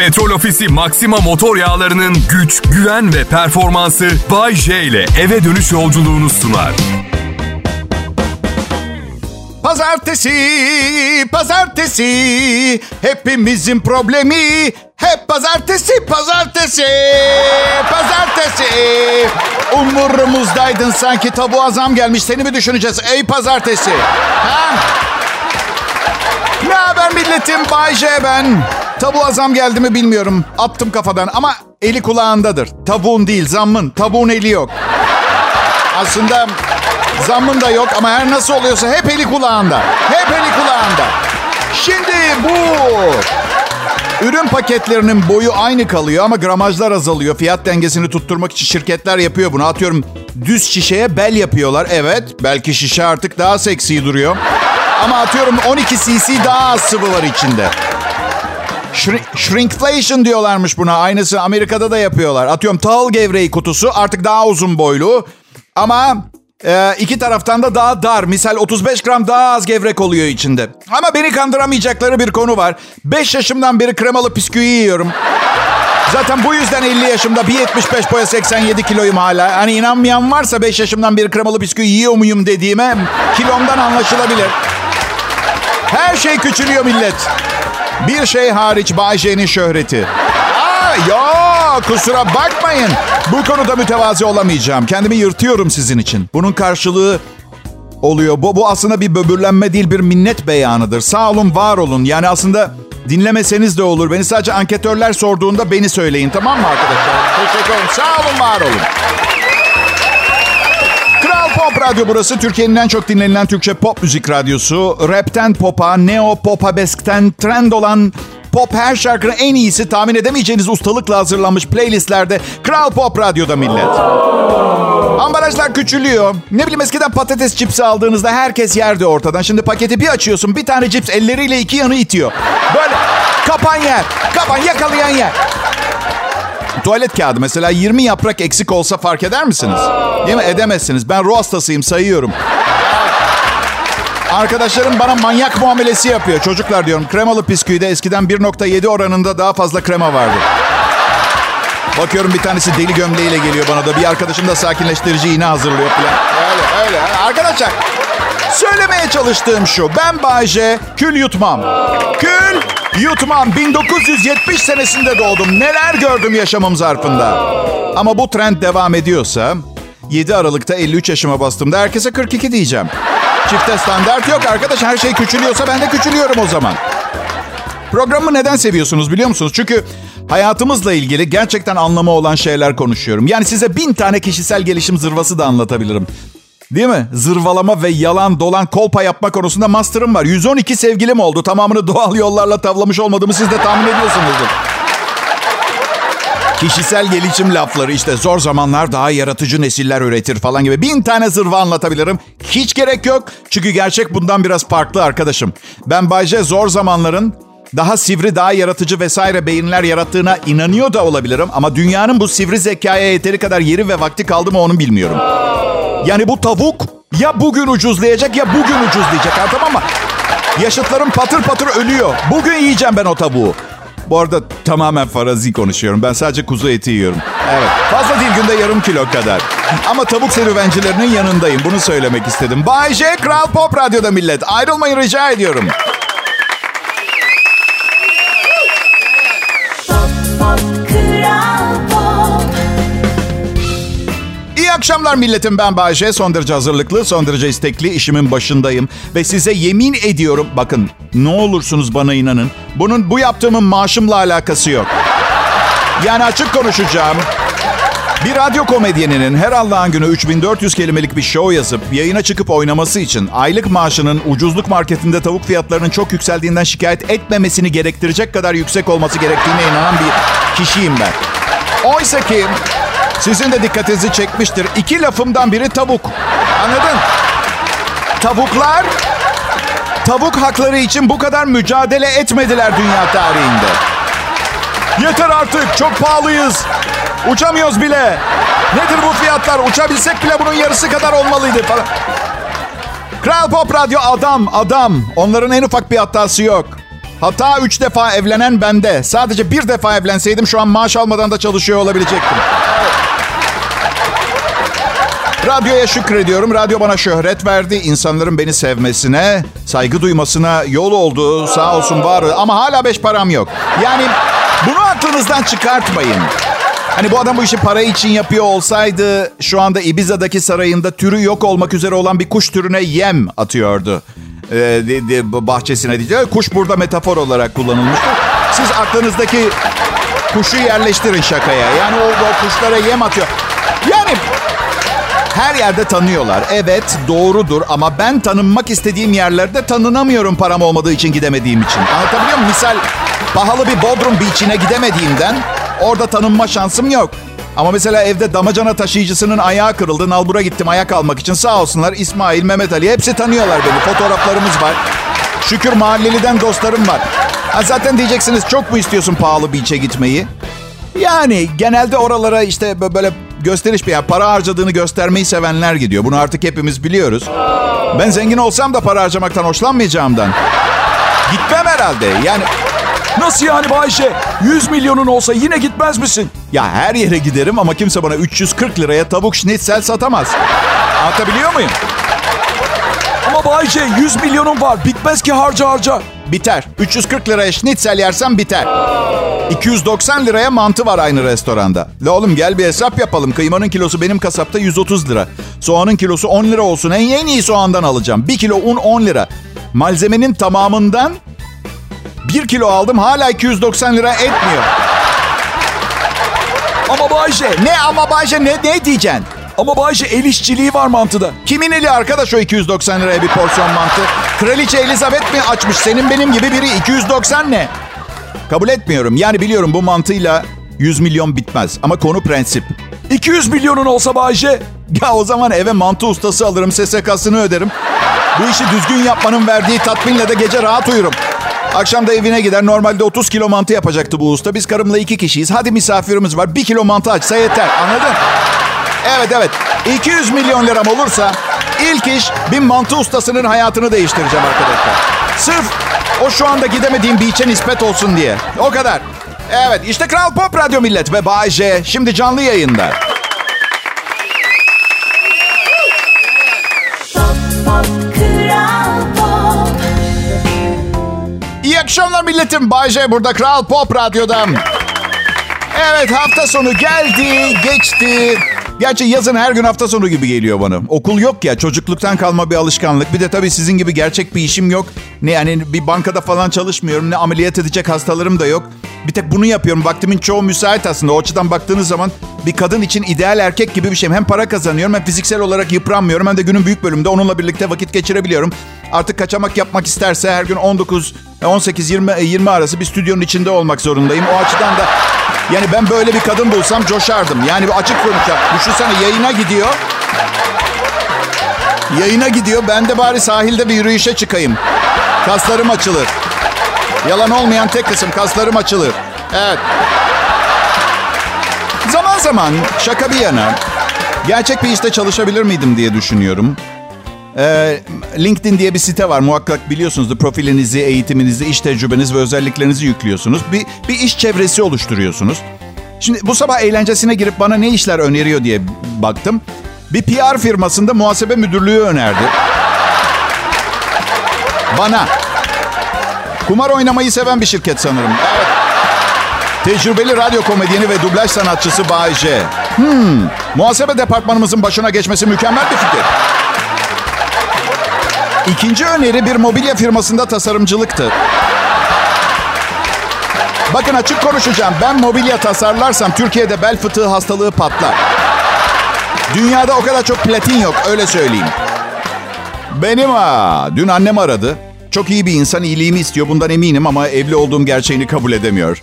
Petrol Ofisi Maxima motor yağlarının güç, güven ve performansı Bay J ile eve dönüş yolculuğunu sunar. Pazartesi, pazartesi, hepimizin problemi. Hep pazartesi, pazartesi, pazartesi. Umurumuzdaydın sanki tabuğa zam gelmiş. Seni mi düşüneceğiz ey pazartesi? Ha? Ne haber milletim? Bay J ben. Tabuğa zam geldi mi bilmiyorum. Attım kafadan ama eli kulağındadır. Tabuğun değil zammın. Tabuğun eli yok. Aslında zammın da yok ama her nasıl oluyorsa hep eli kulağında. Hep eli kulağında. Şimdi bu ürün paketlerinin boyu aynı kalıyor ama gramajlar azalıyor. Fiyat dengesini tutturmak için şirketler yapıyor bunu. Atıyorum düz şişeye bel yapıyorlar. Evet belki şişe artık daha seksi duruyor. Ama atıyorum 12 cc daha az sıvı var içinde. Shrink, shrinkflation diyorlarmış buna. Aynısı Amerika'da da yapıyorlar. Atıyorum tahıl gevreği kutusu artık daha uzun boylu. Ama e, iki taraftan da daha dar. Misal 35 gram daha az gevrek oluyor içinde. Ama beni kandıramayacakları bir konu var. 5 yaşımdan beri kremalı bisküvi yiyorum. Zaten bu yüzden 50 yaşımda 1.75 boya 87 kiloyum hala. Hani inanmayan varsa 5 yaşımdan beri kremalı bisküvi yiyor muyum dediğime kilomdan anlaşılabilir. Her şey küçülüyor millet. Bir şey hariç Bay şöhreti. Aa, yo kusura bakmayın. Bu konuda mütevazi olamayacağım. Kendimi yırtıyorum sizin için. Bunun karşılığı oluyor. Bu, bu aslında bir böbürlenme değil bir minnet beyanıdır. Sağ olun var olun. Yani aslında dinlemeseniz de olur. Beni sadece anketörler sorduğunda beni söyleyin tamam mı arkadaşlar? Teşekkür ederim. Sağ olun var olun. Kral Radyo burası. Türkiye'nin en çok dinlenilen Türkçe pop müzik radyosu. Rap'ten pop'a, neo pop'a, beskten trend olan pop her şarkının en iyisi tahmin edemeyeceğiniz ustalıkla hazırlanmış playlistlerde Kral Pop Radyo'da millet. Ambalajlar küçülüyor. Ne bileyim eskiden patates cipsi aldığınızda herkes yerdi ortadan. Şimdi paketi bir açıyorsun bir tane cips elleriyle iki yanı itiyor. Böyle kapan yer, kapan yakalayan yer. Tuvalet kağıdı mesela 20 yaprak eksik olsa fark eder misiniz? Değil mi? Edemezsiniz. Ben ruh hastasıyım sayıyorum. Arkadaşlarım bana manyak muamelesi yapıyor. Çocuklar diyorum kremalı bisküvide eskiden 1.7 oranında daha fazla krema vardı. Bakıyorum bir tanesi deli gömleğiyle geliyor bana da. Bir arkadaşım da sakinleştirici iğne hazırlıyor falan. Öyle öyle. Arkadaşlar söylemeye çalıştığım şu. Ben Bayce kül yutmam. Kül yutmam. 1970 senesinde doğdum. Neler gördüm yaşamım zarfında. Ama bu trend devam ediyorsa 7 Aralık'ta 53 yaşıma bastığımda herkese 42 diyeceğim. Çifte standart yok arkadaş. Her şey küçülüyorsa ben de küçülüyorum o zaman. Programı neden seviyorsunuz biliyor musunuz? Çünkü hayatımızla ilgili gerçekten anlamı olan şeyler konuşuyorum. Yani size bin tane kişisel gelişim zırvası da anlatabilirim. Değil mi? Zırvalama ve yalan dolan kolpa yapma konusunda master'ım var. 112 sevgilim oldu. Tamamını doğal yollarla tavlamış olmadığımı siz de tahmin ediyorsunuzdur. Kişisel gelişim lafları işte zor zamanlar daha yaratıcı nesiller üretir falan gibi bin tane zırva anlatabilirim. Hiç gerek yok. Çünkü gerçek bundan biraz farklı arkadaşım. Ben Bayce zor zamanların daha sivri, daha yaratıcı vesaire beyinler yarattığına inanıyor da olabilirim. Ama dünyanın bu sivri zekaya yeteri kadar yeri ve vakti kaldı mı onu bilmiyorum. Yani bu tavuk ya bugün ucuzlayacak ya bugün ucuzlayacak. Ha, tamam mı? Yaşıtlarım patır patır ölüyor. Bugün yiyeceğim ben o tavuğu. Bu arada tamamen farazi konuşuyorum. Ben sadece kuzu eti yiyorum. Evet. Fazla değil günde yarım kilo kadar. Ama tavuk serüvencilerinin yanındayım. Bunu söylemek istedim. Bay J, Kral Pop Radyo'da millet. Ayrılmayın rica ediyorum. Akşamlar milletim ben Bayece. Son derece hazırlıklı, son derece istekli işimin başındayım. Ve size yemin ediyorum bakın ne olursunuz bana inanın. Bunun bu yaptığımın maaşımla alakası yok. Yani açık konuşacağım. Bir radyo komedyeninin her Allah'ın günü 3400 kelimelik bir show yazıp yayına çıkıp oynaması için aylık maaşının ucuzluk marketinde tavuk fiyatlarının çok yükseldiğinden şikayet etmemesini gerektirecek kadar yüksek olması gerektiğine inanan bir kişiyim ben. Oysa ki sizin de dikkatinizi çekmiştir. İki lafımdan biri tavuk. Anladın? Tavuklar tavuk hakları için bu kadar mücadele etmediler dünya tarihinde. Yeter artık çok pahalıyız. Uçamıyoruz bile. Nedir bu fiyatlar? Uçabilsek bile bunun yarısı kadar olmalıydı falan. Kral Pop Radyo adam, adam. Onların en ufak bir hatası yok. Hata üç defa evlenen bende. Sadece bir defa evlenseydim şu an maaş almadan da çalışıyor olabilecektim. Radyoya şükrediyorum. Radyo bana şöhret verdi. İnsanların beni sevmesine, saygı duymasına yol oldu. Sağ olsun var. Ama hala beş param yok. Yani bunu aklınızdan çıkartmayın. Hani bu adam bu işi para için yapıyor olsaydı şu anda Ibiza'daki sarayında türü yok olmak üzere olan bir kuş türüne yem atıyordu. Ee, bahçesine diyeceğim. Kuş burada metafor olarak kullanılmıştır. Siz aklınızdaki kuşu yerleştirin şakaya. Yani o, o kuşlara yem atıyor. Yani her yerde tanıyorlar. Evet doğrudur ama ben tanınmak istediğim yerlerde tanınamıyorum param olmadığı için gidemediğim için. Anlatabiliyor muyum? Misal pahalı bir Bodrum Beach'ine gidemediğimden orada tanınma şansım yok. Ama mesela evde damacana taşıyıcısının ayağı kırıldı. Nalbur'a gittim ayak almak için. Sağ olsunlar İsmail, Mehmet Ali hepsi tanıyorlar beni. Fotoğraflarımız var. Şükür mahalleliden dostlarım var. Ha, zaten diyeceksiniz çok mu istiyorsun pahalı beach'e gitmeyi? Yani genelde oralara işte böyle gösteriş bir yani para harcadığını göstermeyi sevenler gidiyor. Bunu artık hepimiz biliyoruz. Ben zengin olsam da para harcamaktan hoşlanmayacağımdan. Gitmem herhalde. Yani Nasıl yani Bayşe? 100 milyonun olsa yine gitmez misin? ya her yere giderim ama kimse bana 340 liraya tavuk şnitzel satamaz. Anlatabiliyor muyum? Ama Bayşe 100 milyonun var. Bitmez ki harca harca. Biter. 340 liraya şnitzel yersem biter. 290 liraya mantı var aynı restoranda. La oğlum gel bir hesap yapalım. Kıymanın kilosu benim kasapta 130 lira. Soğanın kilosu 10 lira olsun. En, en iyi soğandan alacağım. 1 kilo un 10 lira. Malzemenin tamamından 1 kilo aldım hala 290 lira etmiyor. Ama Bayşe, Ne ama Bayce ne, ne diyeceksin? Ama Bayşe el işçiliği var mantıda. Kimin eli arkadaş o 290 liraya bir porsiyon mantı? Kraliçe Elizabeth mi açmış? Senin benim gibi biri 290 ne? Kabul etmiyorum. Yani biliyorum bu mantıyla 100 milyon bitmez. Ama konu prensip. 200 milyonun olsa Bayşe. Ya o zaman eve mantı ustası alırım, SSK'sını öderim. Bu işi düzgün yapmanın verdiği tatminle de gece rahat uyurum. Akşam da evine gider. Normalde 30 kilo mantı yapacaktı bu usta. Biz karımla iki kişiyiz. Hadi misafirimiz var. Bir kilo mantı açsa yeter. Anladın? Evet evet. 200 milyon liram olursa ilk iş bir mantı ustasının hayatını değiştireceğim arkadaşlar. Sırf o şu anda gidemediğim beach'e nispet olsun diye. O kadar. Evet işte Kral Pop Radyo Millet ve Bay J şimdi canlı yayında. İyi akşamlar milletim. Bay J burada Kral Pop Radyo'da. Evet hafta sonu geldi, geçti. Gerçi yazın her gün hafta sonu gibi geliyor bana. Okul yok ya çocukluktan kalma bir alışkanlık. Bir de tabii sizin gibi gerçek bir işim yok. Ne yani bir bankada falan çalışmıyorum. Ne ameliyat edecek hastalarım da yok. Bir tek bunu yapıyorum. Vaktimin çoğu müsait aslında. O açıdan baktığınız zaman bir kadın için ideal erkek gibi bir şeyim. Hem para kazanıyorum hem fiziksel olarak yıpranmıyorum. Hem de günün büyük bölümünde onunla birlikte vakit geçirebiliyorum. Artık kaçamak yapmak isterse her gün 19, 18, 20, 20 arası bir stüdyonun içinde olmak zorundayım. O açıdan da yani ben böyle bir kadın bulsam coşardım. Yani bir açık konuşacağım. Düşünsene yayına gidiyor. Yayına gidiyor. Ben de bari sahilde bir yürüyüşe çıkayım. Kaslarım açılır. Yalan olmayan tek kısım kaslarım açılır. Evet. Zaman zaman şaka bir yana gerçek bir işte çalışabilir miydim diye düşünüyorum. Ee, LinkedIn diye bir site var. Muhakkak biliyorsunuzdur. Profilinizi, eğitiminizi, iş tecrübenizi ve özelliklerinizi yüklüyorsunuz. Bir, bir iş çevresi oluşturuyorsunuz. Şimdi bu sabah eğlencesine girip bana ne işler öneriyor diye baktım. Bir PR firmasında muhasebe müdürlüğü önerdi. Bana. Kumar oynamayı seven bir şirket sanırım. Evet. Tecrübeli radyo komedyeni ve dublaj sanatçısı Bay J. Hmm, muhasebe departmanımızın başına geçmesi mükemmel bir fikir. İkinci öneri bir mobilya firmasında tasarımcılıktı. Bakın açık konuşacağım. Ben mobilya tasarlarsam Türkiye'de bel fıtığı hastalığı patlar. Dünyada o kadar çok platin yok öyle söyleyeyim. Benim ha. Dün annem aradı. Çok iyi bir insan iyiliğimi istiyor bundan eminim ama evli olduğum gerçeğini kabul edemiyor.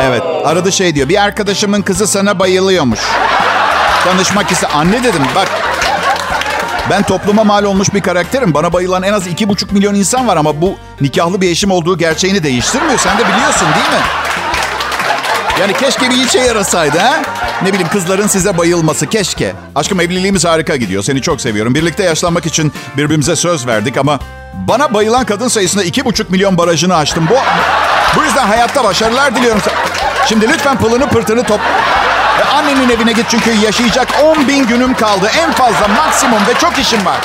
Evet aradı şey diyor. Bir arkadaşımın kızı sana bayılıyormuş. Tanışmak ise anne dedim bak ben topluma mal olmuş bir karakterim. Bana bayılan en az iki buçuk milyon insan var ama bu nikahlı bir eşim olduğu gerçeğini değiştirmiyor. Sen de biliyorsun değil mi? Yani keşke bir işe yarasaydı ha? Ne bileyim kızların size bayılması keşke. Aşkım evliliğimiz harika gidiyor. Seni çok seviyorum. Birlikte yaşlanmak için birbirimize söz verdik ama bana bayılan kadın sayısında iki buçuk milyon barajını aştım. Bu, bu yüzden hayatta başarılar diliyorum. Şimdi lütfen pılını pırtını top... Ve annenin evine git çünkü yaşayacak 10 bin günüm kaldı. En fazla maksimum ve çok işim var.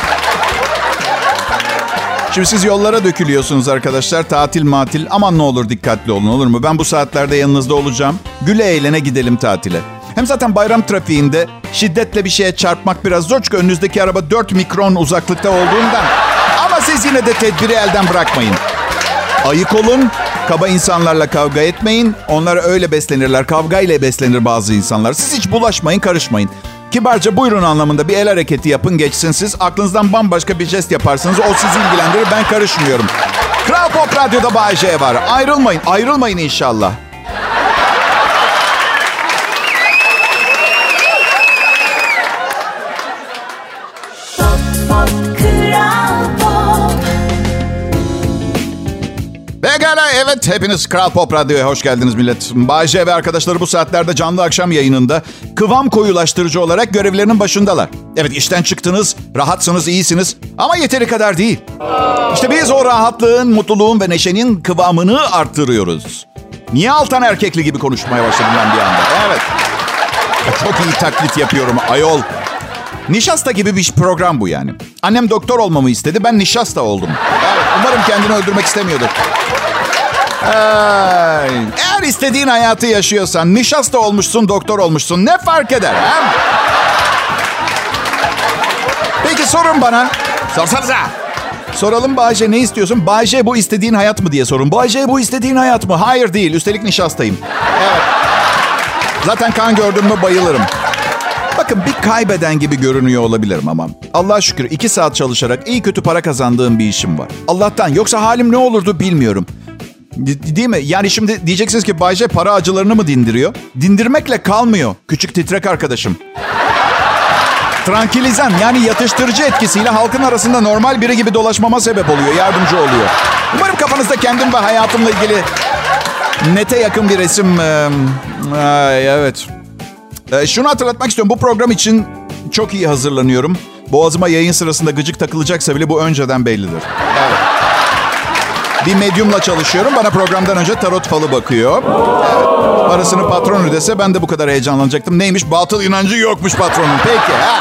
Şimdi siz yollara dökülüyorsunuz arkadaşlar. Tatil matil. Aman ne olur dikkatli olun olur mu? Ben bu saatlerde yanınızda olacağım. Güle eğlene gidelim tatile. Hem zaten bayram trafiğinde şiddetle bir şeye çarpmak biraz zor. Çünkü önünüzdeki araba 4 mikron uzaklıkta olduğundan. Ama siz yine de tedbiri elden bırakmayın. Ayık olun. Kaba insanlarla kavga etmeyin. Onlar öyle beslenirler. Kavga ile beslenir bazı insanlar. Siz hiç bulaşmayın, karışmayın. Kibarca buyurun anlamında bir el hareketi yapın geçsin siz. Aklınızdan bambaşka bir jest yaparsınız. O sizi ilgilendirir. Ben karışmıyorum. Kral Pop Radyo'da Bay J var. Ayrılmayın. Ayrılmayın inşallah. Pekala evet hepiniz Kral Pop Radyo'ya hoş geldiniz millet. Bayce ve arkadaşları bu saatlerde canlı akşam yayınında kıvam koyulaştırıcı olarak görevlerinin başındalar. Evet işten çıktınız, rahatsınız, iyisiniz ama yeteri kadar değil. İşte biz o rahatlığın, mutluluğun ve neşenin kıvamını arttırıyoruz. Niye altan erkekli gibi konuşmaya başladım ben bir anda? Evet. Çok iyi taklit yapıyorum ayol. Nişasta gibi bir program bu yani. Annem doktor olmamı istedi, ben nişasta oldum. Umarım kendini öldürmek istemiyordur. Ay, eğer istediğin hayatı yaşıyorsan, nişasta olmuşsun, doktor olmuşsun ne fark eder? He? Peki sorun bana. Sorsanıza. Soralım Bayce ne istiyorsun? Bayce bu istediğin hayat mı diye sorun. Bayce bu istediğin hayat mı? Hayır değil. Üstelik nişastayım. Evet. Zaten kan gördüm mü bayılırım. Bakın bir kaybeden gibi görünüyor olabilirim ama Allah şükür iki saat çalışarak iyi kötü para kazandığım bir işim var. Allah'tan yoksa halim ne olurdu bilmiyorum. Değil mi? Yani şimdi diyeceksiniz ki Bayce para acılarını mı dindiriyor? Dindirmekle kalmıyor küçük titrek arkadaşım. Trankilizan yani yatıştırıcı etkisiyle halkın arasında normal biri gibi dolaşmama sebep oluyor, yardımcı oluyor. Umarım kafanızda kendim ve hayatımla ilgili nete yakın bir resim... Ee, evet. Ee, şunu hatırlatmak istiyorum. Bu program için çok iyi hazırlanıyorum. Boğazıma yayın sırasında gıcık takılacaksa bile bu önceden bellidir. Evet. Bir medyumla çalışıyorum. Bana programdan önce tarot falı bakıyor. Evet. Parasını patron ödese ben de bu kadar heyecanlanacaktım. Neymiş? Batıl inancı yokmuş patronun. Peki. Ha.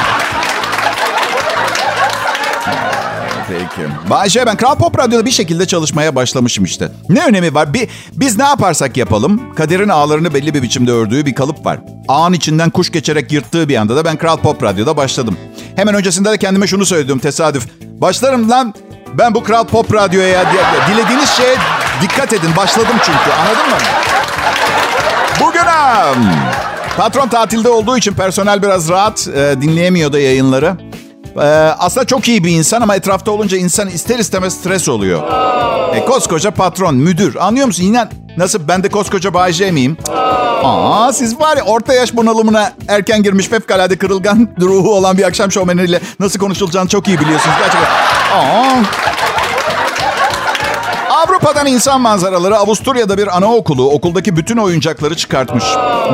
Peki. Bayşe ben Kral Pop Radyo'da bir şekilde çalışmaya başlamışım işte. Ne önemi var? Bir, biz ne yaparsak yapalım kaderin ağlarını belli bir biçimde ördüğü bir kalıp var. Ağın içinden kuş geçerek yırttığı bir anda da ben Kral Pop Radyo'da başladım. Hemen öncesinde de kendime şunu söyledim tesadüf. Başlarım lan ben bu Kral Pop Radyo'ya dilediğiniz şeye dikkat edin. Başladım çünkü anladın mı? Bugün patron tatilde olduğu için personel biraz rahat e, dinleyemiyor yayınları. Ee, aslında çok iyi bir insan ama etrafta olunca insan ister istemez stres oluyor. E, koskoca patron, müdür. Anlıyor musun? Yine nasıl ben de koskoca Bayce miyim? Aa, siz var ya orta yaş bunalımına erken girmiş fevkalade kırılgan ruhu olan bir akşam şovmeniyle nasıl konuşulacağını çok iyi biliyorsunuz. Gerçekten. Aa. Avrupa'dan insan manzaraları Avusturya'da bir anaokulu okuldaki bütün oyuncakları çıkartmış.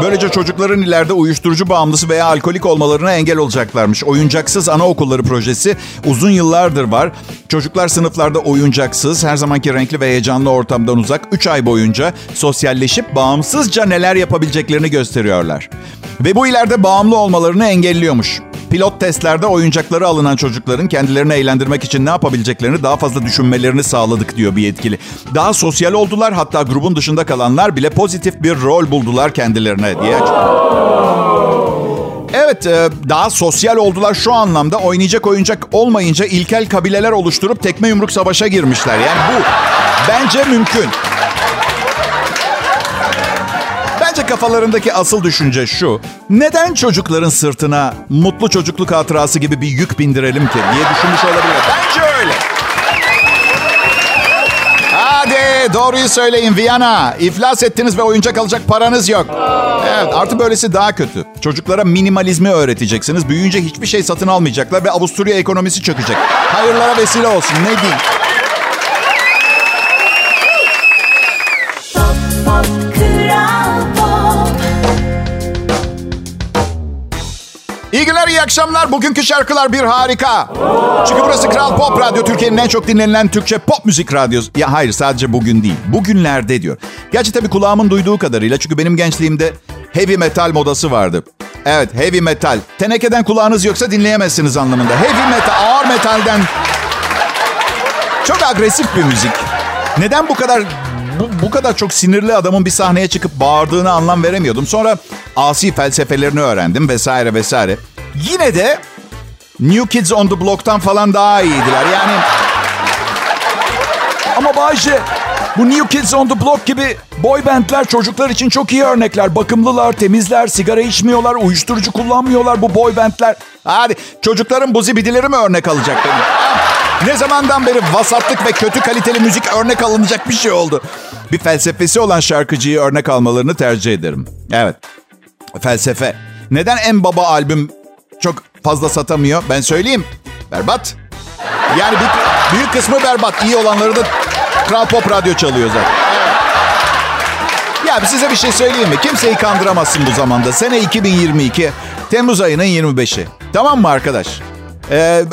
Böylece çocukların ileride uyuşturucu bağımlısı veya alkolik olmalarına engel olacaklarmış. Oyuncaksız anaokulları projesi uzun yıllardır var. Çocuklar sınıflarda oyuncaksız, her zamanki renkli ve heyecanlı ortamdan uzak 3 ay boyunca sosyalleşip bağımsızca neler yapabileceklerini gösteriyorlar. Ve bu ileride bağımlı olmalarını engelliyormuş. Pilot testlerde oyuncakları alınan çocukların kendilerini eğlendirmek için ne yapabileceklerini daha fazla düşünmelerini sağladık diyor bir yetkili. Daha sosyal oldular hatta grubun dışında kalanlar bile pozitif bir rol buldular kendilerine diye. Evet daha sosyal oldular şu anlamda oynayacak oyuncak olmayınca ilkel kabileler oluşturup tekme yumruk savaşa girmişler. Yani bu bence mümkün. Bence kafalarındaki asıl düşünce şu. Neden çocukların sırtına mutlu çocukluk hatırası gibi bir yük bindirelim ki diye düşünmüş olabilir. Bence öyle. Hadi doğruyu söyleyin Viyana. İflas ettiniz ve oyuncak alacak paranız yok. Evet artık böylesi daha kötü. Çocuklara minimalizmi öğreteceksiniz. Büyüyünce hiçbir şey satın almayacaklar ve Avusturya ekonomisi çökecek. Hayırlara vesile olsun ne diyeyim. İyi günler, iyi akşamlar. Bugünkü şarkılar bir harika. Çünkü burası Kral Pop Radyo. Türkiye'nin en çok dinlenilen Türkçe pop müzik radyosu. Ya hayır sadece bugün değil. Bugünlerde diyor. Gerçi tabii kulağımın duyduğu kadarıyla. Çünkü benim gençliğimde heavy metal modası vardı. Evet heavy metal. Tenekeden kulağınız yoksa dinleyemezsiniz anlamında. Heavy metal, ağır metalden çok agresif bir müzik. Neden bu kadar bu, bu kadar çok sinirli adamın bir sahneye çıkıp bağırdığını anlam veremiyordum. Sonra asi felsefelerini öğrendim vesaire vesaire. Yine de New Kids on the Block'tan falan daha iyiydiler. Yani Ama Bayce bu New Kids on the Block gibi boy bandler çocuklar için çok iyi örnekler. Bakımlılar, temizler, sigara içmiyorlar, uyuşturucu kullanmıyorlar bu boy bandler. hadi çocukların bu zibidileri mi örnek alacak benim? Ne zamandan beri vasatlık ve kötü kaliteli müzik örnek alınacak bir şey oldu. Bir felsefesi olan şarkıcıyı örnek almalarını tercih ederim. Evet. Felsefe. Neden en baba albüm çok fazla satamıyor? Ben söyleyeyim. Berbat. Yani bir, büyük kısmı berbat. İyi olanları da Kral Pop Radyo çalıyor zaten. Ya size bir şey söyleyeyim mi? Kimseyi kandıramazsın bu zamanda. Sene 2022. Temmuz ayının 25'i. Tamam mı arkadaş? Ee,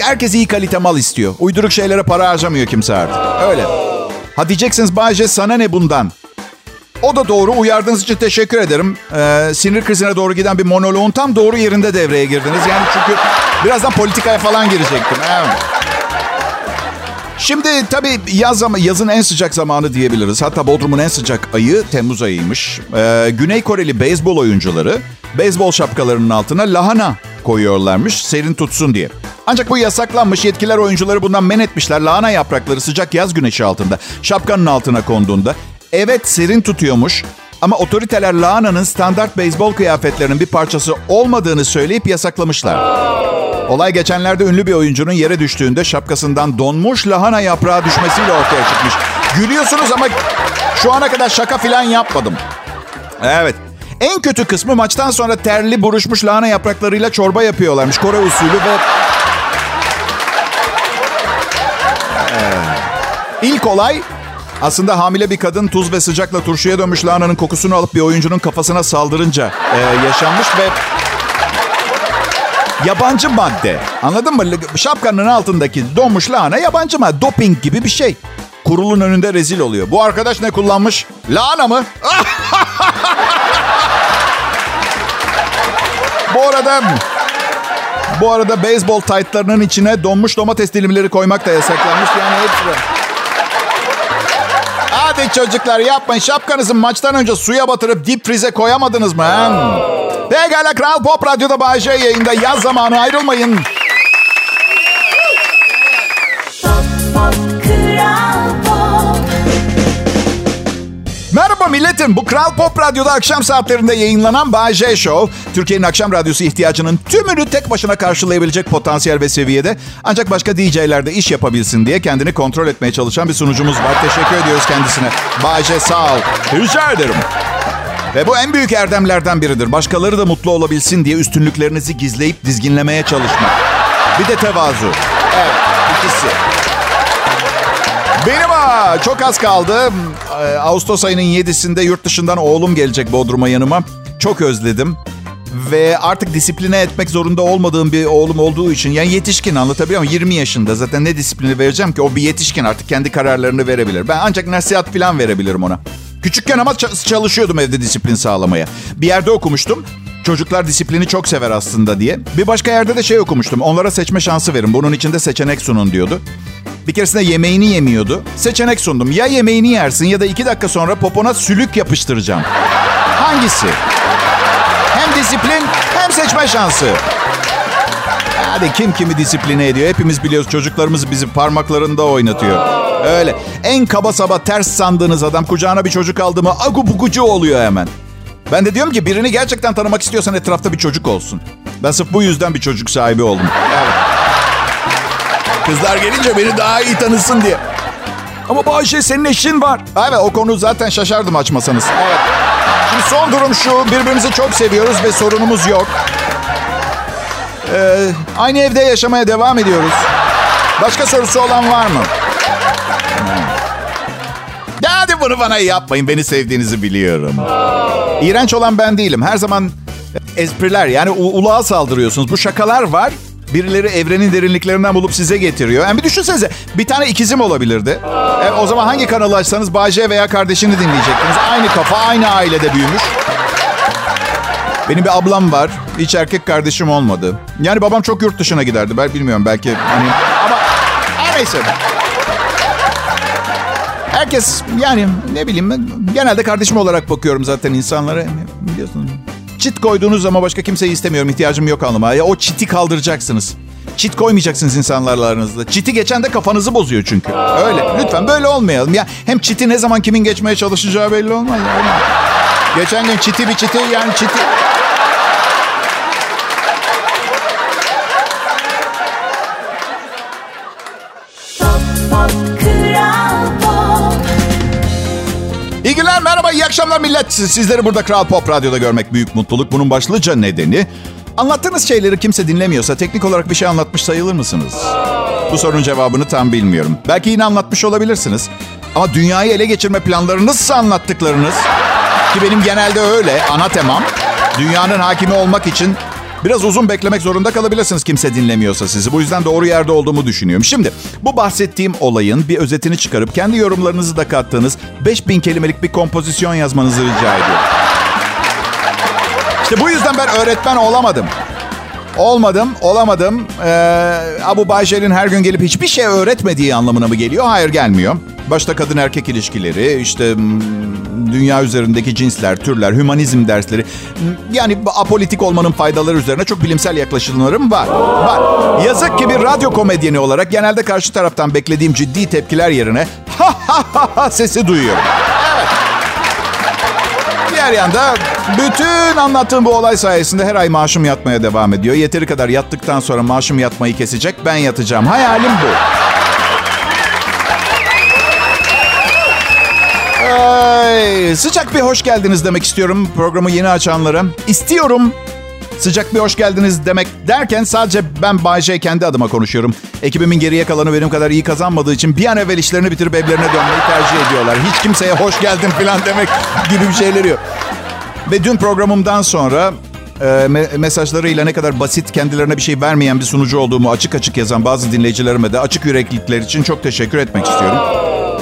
herkes iyi kalite mal istiyor. Uyduruk şeylere para harcamıyor kimse artık. Öyle. Ha diyeceksiniz Bayce sana ne bundan? O da doğru. Uyardığınız için teşekkür ederim. Ee, sinir krizine doğru giden bir monoloğun tam doğru yerinde devreye girdiniz. Yani çünkü birazdan politikaya falan girecektim. Evet. Şimdi tabii yaz yazın en sıcak zamanı diyebiliriz. Hatta Bodrum'un en sıcak ayı Temmuz ayıymış. Ee, Güney Koreli beyzbol oyuncuları beyzbol şapkalarının altına lahana koyuyorlarmış serin tutsun diye. Ancak bu yasaklanmış. Yetkiler oyuncuları bundan men etmişler. Lahana yaprakları sıcak yaz güneşi altında şapkanın altına konduğunda evet serin tutuyormuş. Ama otoriteler lahananın standart beyzbol kıyafetlerinin bir parçası olmadığını söyleyip yasaklamışlar. Olay geçenlerde ünlü bir oyuncunun yere düştüğünde şapkasından donmuş lahana yaprağı düşmesiyle ortaya çıkmış. Gülüyorsunuz ama şu ana kadar şaka filan yapmadım. Evet. En kötü kısmı maçtan sonra terli buruşmuş lahana yapraklarıyla çorba yapıyorlarmış. Kore usulü ve... Ee, ilk olay aslında hamile bir kadın tuz ve sıcakla turşuya dönmüş lahananın kokusunu alıp bir oyuncunun kafasına saldırınca e, yaşanmış ve yabancı madde. Anladın mı? Şapkanın altındaki donmuş lahana yabancı madde. Doping gibi bir şey. Kurulun önünde rezil oluyor. Bu arkadaş ne kullanmış? Lahana mı? bu arada bu arada beyzbol taytlarının içine donmuş domates dilimleri koymak da yasaklanmış. Yani hepsi. Hadi çocuklar yapmayın. Şapkanızı maçtan önce suya batırıp dip frize koyamadınız mı? Pekala Kral Pop Radyo'da Bayece yayında yaz zamanı ayrılmayın. Merhaba milletim. Bu Kral Pop Radyo'da akşam saatlerinde yayınlanan Bay Show. Türkiye'nin akşam radyosu ihtiyacının tümünü tek başına karşılayabilecek potansiyel ve seviyede. Ancak başka DJ'ler de iş yapabilsin diye kendini kontrol etmeye çalışan bir sunucumuz var. Teşekkür ediyoruz kendisine. Bay sağ ol. Rica ederim. Ve bu en büyük erdemlerden biridir. Başkaları da mutlu olabilsin diye üstünlüklerinizi gizleyip dizginlemeye çalışmak. Bir de tevazu. Evet, ikisi. Benim ha, çok az kaldı. Ee, Ağustos ayının 7'sinde yurt dışından oğlum gelecek Bodrum'a yanıma. Çok özledim. Ve artık disipline etmek zorunda olmadığım bir oğlum olduğu için yani yetişkin anlatabiliyor muyum? 20 yaşında zaten ne disiplini vereceğim ki? O bir yetişkin artık kendi kararlarını verebilir. Ben ancak nasihat falan verebilirim ona. Küçükken ama çalışıyordum evde disiplin sağlamaya. Bir yerde okumuştum. Çocuklar disiplini çok sever aslında diye. Bir başka yerde de şey okumuştum. Onlara seçme şansı verin. Bunun için de seçenek sunun diyordu. Bir keresinde yemeğini yemiyordu. Seçenek sundum. Ya yemeğini yersin ya da iki dakika sonra popona sülük yapıştıracağım. Hangisi? Hem disiplin hem seçme şansı. Hadi kim kimi disipline ediyor? Hepimiz biliyoruz çocuklarımız bizi parmaklarında oynatıyor. Öyle. En kaba saba ters sandığınız adam kucağına bir çocuk aldı mı agubugucu oluyor hemen. Ben de diyorum ki birini gerçekten tanımak istiyorsan etrafta bir çocuk olsun. Ben sırf bu yüzden bir çocuk sahibi oldum. Evet. Kızlar gelince beni daha iyi tanısın diye. Ama Bayşe senin eşin var. Evet o konu zaten şaşardım açmasanız. Evet. Şimdi son durum şu. Birbirimizi çok seviyoruz ve sorunumuz yok. Ee, aynı evde yaşamaya devam ediyoruz. Başka sorusu olan var mı? Hadi bunu bana yapmayın. Beni sevdiğinizi biliyorum. İğrenç olan ben değilim. Her zaman espriler yani u- uluğa saldırıyorsunuz. Bu şakalar var. Birileri evrenin derinliklerinden bulup size getiriyor. Yani bir düşünsenize bir tane ikizim olabilirdi. E, o zaman hangi kanalı açsanız Bayce veya kardeşini dinleyecektiniz. Aynı kafa, aynı ailede büyümüş. Benim bir ablam var. Hiç erkek kardeşim olmadı. Yani babam çok yurt dışına giderdi. Ben bilmiyorum belki hani ama her neyse. Herkes yani ne bileyim genelde kardeşim olarak bakıyorum zaten insanlara. Biliyorsunuz. Çit koyduğunuz zaman başka kimseyi istemiyorum. ihtiyacım yok anlamına. Ya o çiti kaldıracaksınız. Çit koymayacaksınız insanlarla aranızda. Çiti geçen de kafanızı bozuyor çünkü. Öyle. Lütfen böyle olmayalım. Ya hem çiti ne zaman kimin geçmeye çalışacağı belli olmaz. Geçen gün çiti bir çiti yani çiti. İyi akşamlar millet. Sizleri burada Kral Pop Radyo'da görmek büyük mutluluk. Bunun başlıca nedeni... Anlattığınız şeyleri kimse dinlemiyorsa teknik olarak bir şey anlatmış sayılır mısınız? Bu sorunun cevabını tam bilmiyorum. Belki yine anlatmış olabilirsiniz. Ama dünyayı ele geçirme planlarınızsa anlattıklarınız... Ki benim genelde öyle, ana temam. Dünyanın hakimi olmak için Biraz uzun beklemek zorunda kalabilirsiniz kimse dinlemiyorsa sizi. Bu yüzden doğru yerde olduğumu düşünüyorum. Şimdi bu bahsettiğim olayın bir özetini çıkarıp kendi yorumlarınızı da kattığınız 5000 kelimelik bir kompozisyon yazmanızı rica ediyorum. İşte bu yüzden ben öğretmen olamadım. Olmadım, olamadım. Ee, Abu Bayşer'in her gün gelip hiçbir şey öğretmediği anlamına mı geliyor? Hayır gelmiyor. Başta kadın erkek ilişkileri, işte dünya üzerindeki cinsler, türler, hümanizm dersleri. Yani apolitik olmanın faydaları üzerine çok bilimsel yaklaşımlarım var. Var. Yazık ki bir radyo komedyeni olarak genelde karşı taraftan beklediğim ciddi tepkiler yerine ha ha ha ha sesi duyuyorum. Diğer yanda bütün anlattığım bu olay sayesinde her ay maaşım yatmaya devam ediyor. Yeteri kadar yattıktan sonra maaşım yatmayı kesecek. Ben yatacağım. Hayalim bu. Ay, sıcak bir hoş geldiniz demek istiyorum programı yeni açanlara. İstiyorum sıcak bir hoş geldiniz demek derken sadece ben Bay J kendi adıma konuşuyorum. Ekibimin geriye kalanı benim kadar iyi kazanmadığı için bir an evvel işlerini bitirip evlerine dönmeyi tercih ediyorlar. Hiç kimseye hoş geldin falan demek gibi bir şeyleri yok. Ve dün programımdan sonra e, me- mesajlarıyla ne kadar basit kendilerine bir şey vermeyen bir sunucu olduğumu açık açık yazan bazı dinleyicilerime de açık yüreklilikler için çok teşekkür etmek istiyorum.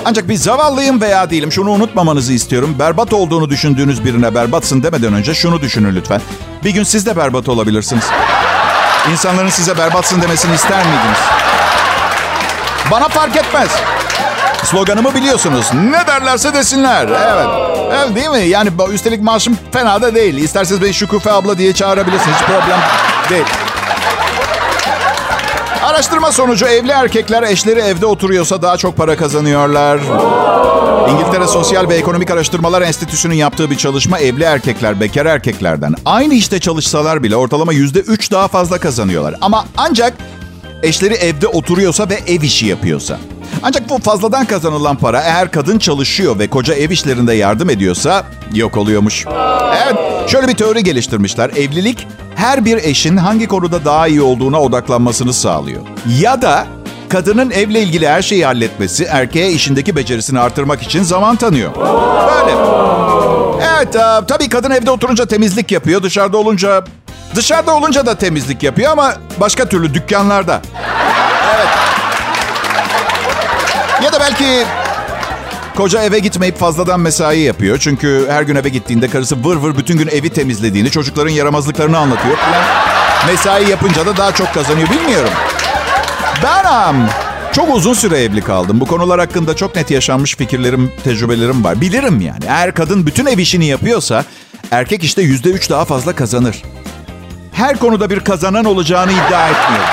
Ancak bir zavallıyım veya değilim. Şunu unutmamanızı istiyorum. Berbat olduğunu düşündüğünüz birine berbatsın demeden önce şunu düşünün lütfen. Bir gün siz de berbat olabilirsiniz. İnsanların size berbatsın demesini ister miydiniz? Bana fark etmez. Sloganımı biliyorsunuz. Ne derlerse desinler. Evet. Evet değil mi? Yani üstelik maaşım fena da değil. İsterseniz beni Şükufe abla diye çağırabilirsiniz. Hiç problem değil. Araştırma sonucu evli erkekler eşleri evde oturuyorsa daha çok para kazanıyorlar. İngiltere Sosyal ve Ekonomik Araştırmalar Enstitüsü'nün yaptığı bir çalışma evli erkekler bekar erkeklerden aynı işte çalışsalar bile ortalama yüzde üç daha fazla kazanıyorlar. Ama ancak eşleri evde oturuyorsa ve ev işi yapıyorsa. Ancak bu fazladan kazanılan para eğer kadın çalışıyor ve koca ev işlerinde yardım ediyorsa yok oluyormuş. Evet şöyle bir teori geliştirmişler. Evlilik her bir eşin hangi konuda daha iyi olduğuna odaklanmasını sağlıyor. Ya da kadının evle ilgili her şeyi halletmesi erkeğe işindeki becerisini artırmak için zaman tanıyor. Böyle. Evet e, tabii kadın evde oturunca temizlik yapıyor. Dışarıda olunca dışarıda olunca da temizlik yapıyor ama başka türlü dükkanlarda. Ya da belki koca eve gitmeyip fazladan mesai yapıyor. Çünkü her gün eve gittiğinde karısı vır vır bütün gün evi temizlediğini, çocukların yaramazlıklarını anlatıyor falan. Mesai yapınca da daha çok kazanıyor bilmiyorum. Ben am, çok uzun süre evli kaldım. Bu konular hakkında çok net yaşanmış fikirlerim, tecrübelerim var. Bilirim yani. Eğer kadın bütün ev işini yapıyorsa erkek işte yüzde üç daha fazla kazanır. Her konuda bir kazanan olacağını iddia etmiyorum.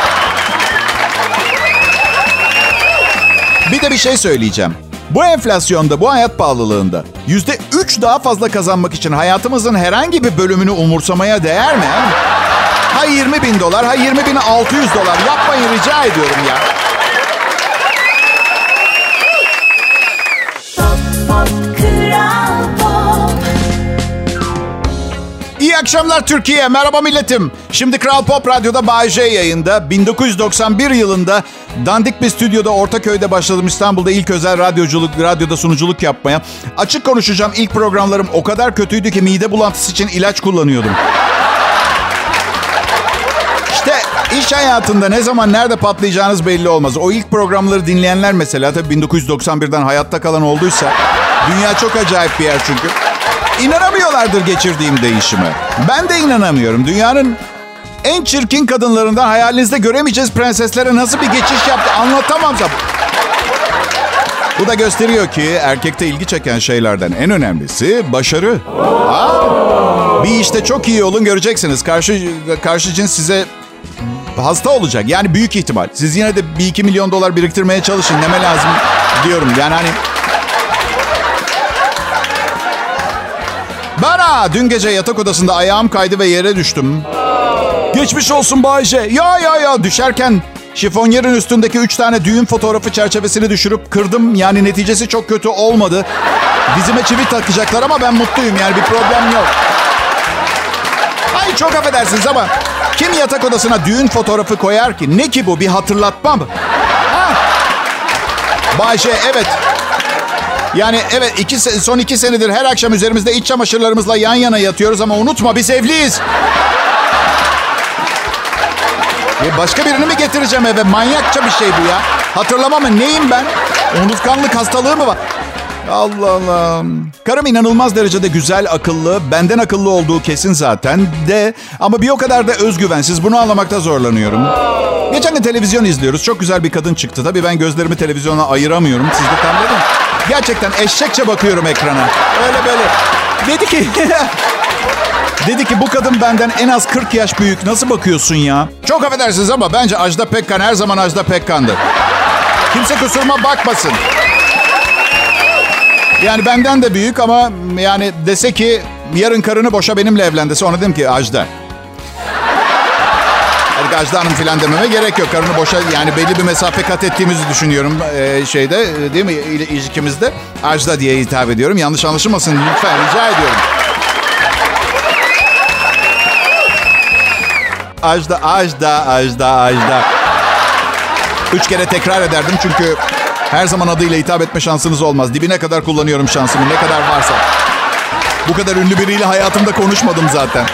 Bir de bir şey söyleyeceğim. Bu enflasyonda, bu hayat pahalılığında yüzde üç daha fazla kazanmak için hayatımızın herhangi bir bölümünü umursamaya değer mi? Ha 20 bin dolar, ha 20 bin 600 dolar. Yapmayın rica ediyorum ya. Akşamlar Türkiye. Merhaba milletim. Şimdi Kral Pop Radyo'da Bay J yayında. 1991 yılında dandik bir stüdyoda Ortaköy'de başladım İstanbul'da ilk özel radyoculuk, radyoda sunuculuk yapmaya. Açık konuşacağım ilk programlarım o kadar kötüydü ki mide bulantısı için ilaç kullanıyordum. İş hayatında ne zaman nerede patlayacağınız belli olmaz. O ilk programları dinleyenler mesela tabii 1991'den hayatta kalan olduysa dünya çok acayip bir yer çünkü. İnanamıyorlardır geçirdiğim değişime. Ben de inanamıyorum. Dünyanın en çirkin kadınlarından hayalinizde göremeyeceğiz prenseslere nasıl bir geçiş yaptı anlatamam zaten. Bu da gösteriyor ki erkekte ilgi çeken şeylerden en önemlisi başarı. Aa, bir işte çok iyi olun göreceksiniz. Karşı karşı cins size hasta olacak. Yani büyük ihtimal. Siz yine de bir iki milyon dolar biriktirmeye çalışın. Neme lazım diyorum. Yani hani... Bana dün gece yatak odasında ayağım kaydı ve yere düştüm. Geçmiş olsun Bayce. Ya ya ya düşerken şifonyerin üstündeki üç tane düğün fotoğrafı çerçevesini düşürüp kırdım. Yani neticesi çok kötü olmadı. Dizime çivi takacaklar ama ben mutluyum yani bir problem yok. Ay çok affedersiniz ama kim yatak odasına düğün fotoğrafı koyar ki? Ne ki bu bir hatırlatma mı? Ha? Bayşe evet. Yani evet iki, son iki senedir her akşam üzerimizde iç çamaşırlarımızla yan yana yatıyoruz ama unutma biz evliyiz. Ya başka birini mi getireceğim eve? Manyakça bir şey bu ya. Hatırlama mı? Neyim ben? Unutkanlık hastalığı mı var? Allah Allah. Karım inanılmaz derecede güzel, akıllı, benden akıllı olduğu kesin zaten de ama bir o kadar da özgüvensiz. Bunu anlamakta zorlanıyorum. Geçen gün televizyon izliyoruz. Çok güzel bir kadın çıktı. Tabii ben gözlerimi televizyona ayıramıyorum. Siz de tam dedin. Gerçekten eşekçe bakıyorum ekrana. Öyle böyle. Dedi ki... Dedi ki bu kadın benden en az 40 yaş büyük. Nasıl bakıyorsun ya? Çok affedersiniz ama bence Ajda Pekkan her zaman Ajda Pekkan'dır. Kimse kusuruma bakmasın. Yani benden de büyük ama yani dese ki yarın karını boşa benimle evlen dese ona dedim ki Ajda. Yani Ajda Hanım falan dememe gerek yok. Karını boşa yani belli bir mesafe kat ettiğimizi düşünüyorum ee, şeyde değil mi ilişkimizde. Ajda diye hitap ediyorum. Yanlış anlaşılmasın lütfen rica ediyorum. Ajda, Ajda, Ajda, Ajda. Üç kere tekrar ederdim çünkü her zaman adıyla hitap etme şansınız olmaz. Dibine kadar kullanıyorum şansımı ne kadar varsa. Bu kadar ünlü biriyle hayatımda konuşmadım zaten.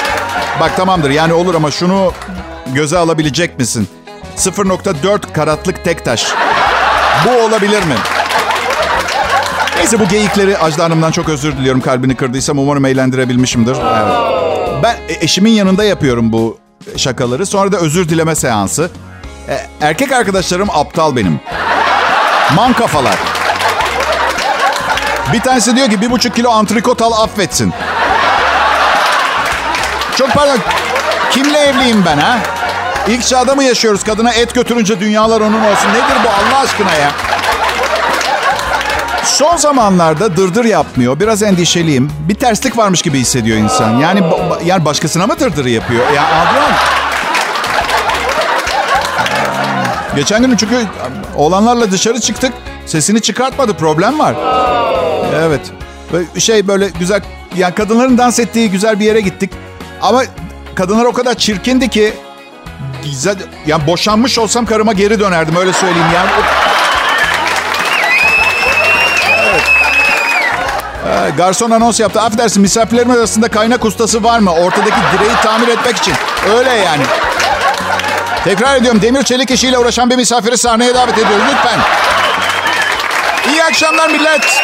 Bak tamamdır yani olur ama şunu göze alabilecek misin? 0.4 karatlık tek taş. Bu olabilir mi? Neyse bu geyikleri Ajda Hanım'dan çok özür diliyorum. Kalbini kırdıysam umarım eğlendirebilmişimdir. Evet. Ben eşimin yanında yapıyorum bu şakaları. Sonra da özür dileme seansı. Erkek arkadaşlarım aptal benim. Man kafalar. Bir tanesi diyor ki bir buçuk kilo antrikot al affetsin. Çok pardon. Kimle evliyim ben ha? İlk çağda mı yaşıyoruz? Kadına et götürünce dünyalar onun olsun. Nedir bu Allah aşkına ya? Son zamanlarda dırdır yapmıyor. Biraz endişeliyim. Bir terslik varmış gibi hissediyor insan. Yani ba- yani başkasına mı dırdır yapıyor? Ya Adrian. Geçen gün çünkü oğlanlarla dışarı çıktık. Sesini çıkartmadı. Problem var. Evet. Şey böyle güzel yani kadınların dans ettiği güzel bir yere gittik. Ama kadınlar o kadar çirkindi ki yani boşanmış olsam karıma geri dönerdim öyle söyleyeyim yani. Evet. Garson anons yaptı. Affedersin misafirlerim arasında kaynak ustası var mı? Ortadaki direği tamir etmek için. Öyle yani. Tekrar ediyorum demir çelik işiyle uğraşan bir misafiri sahneye davet ediyoruz lütfen. İyi akşamlar millet.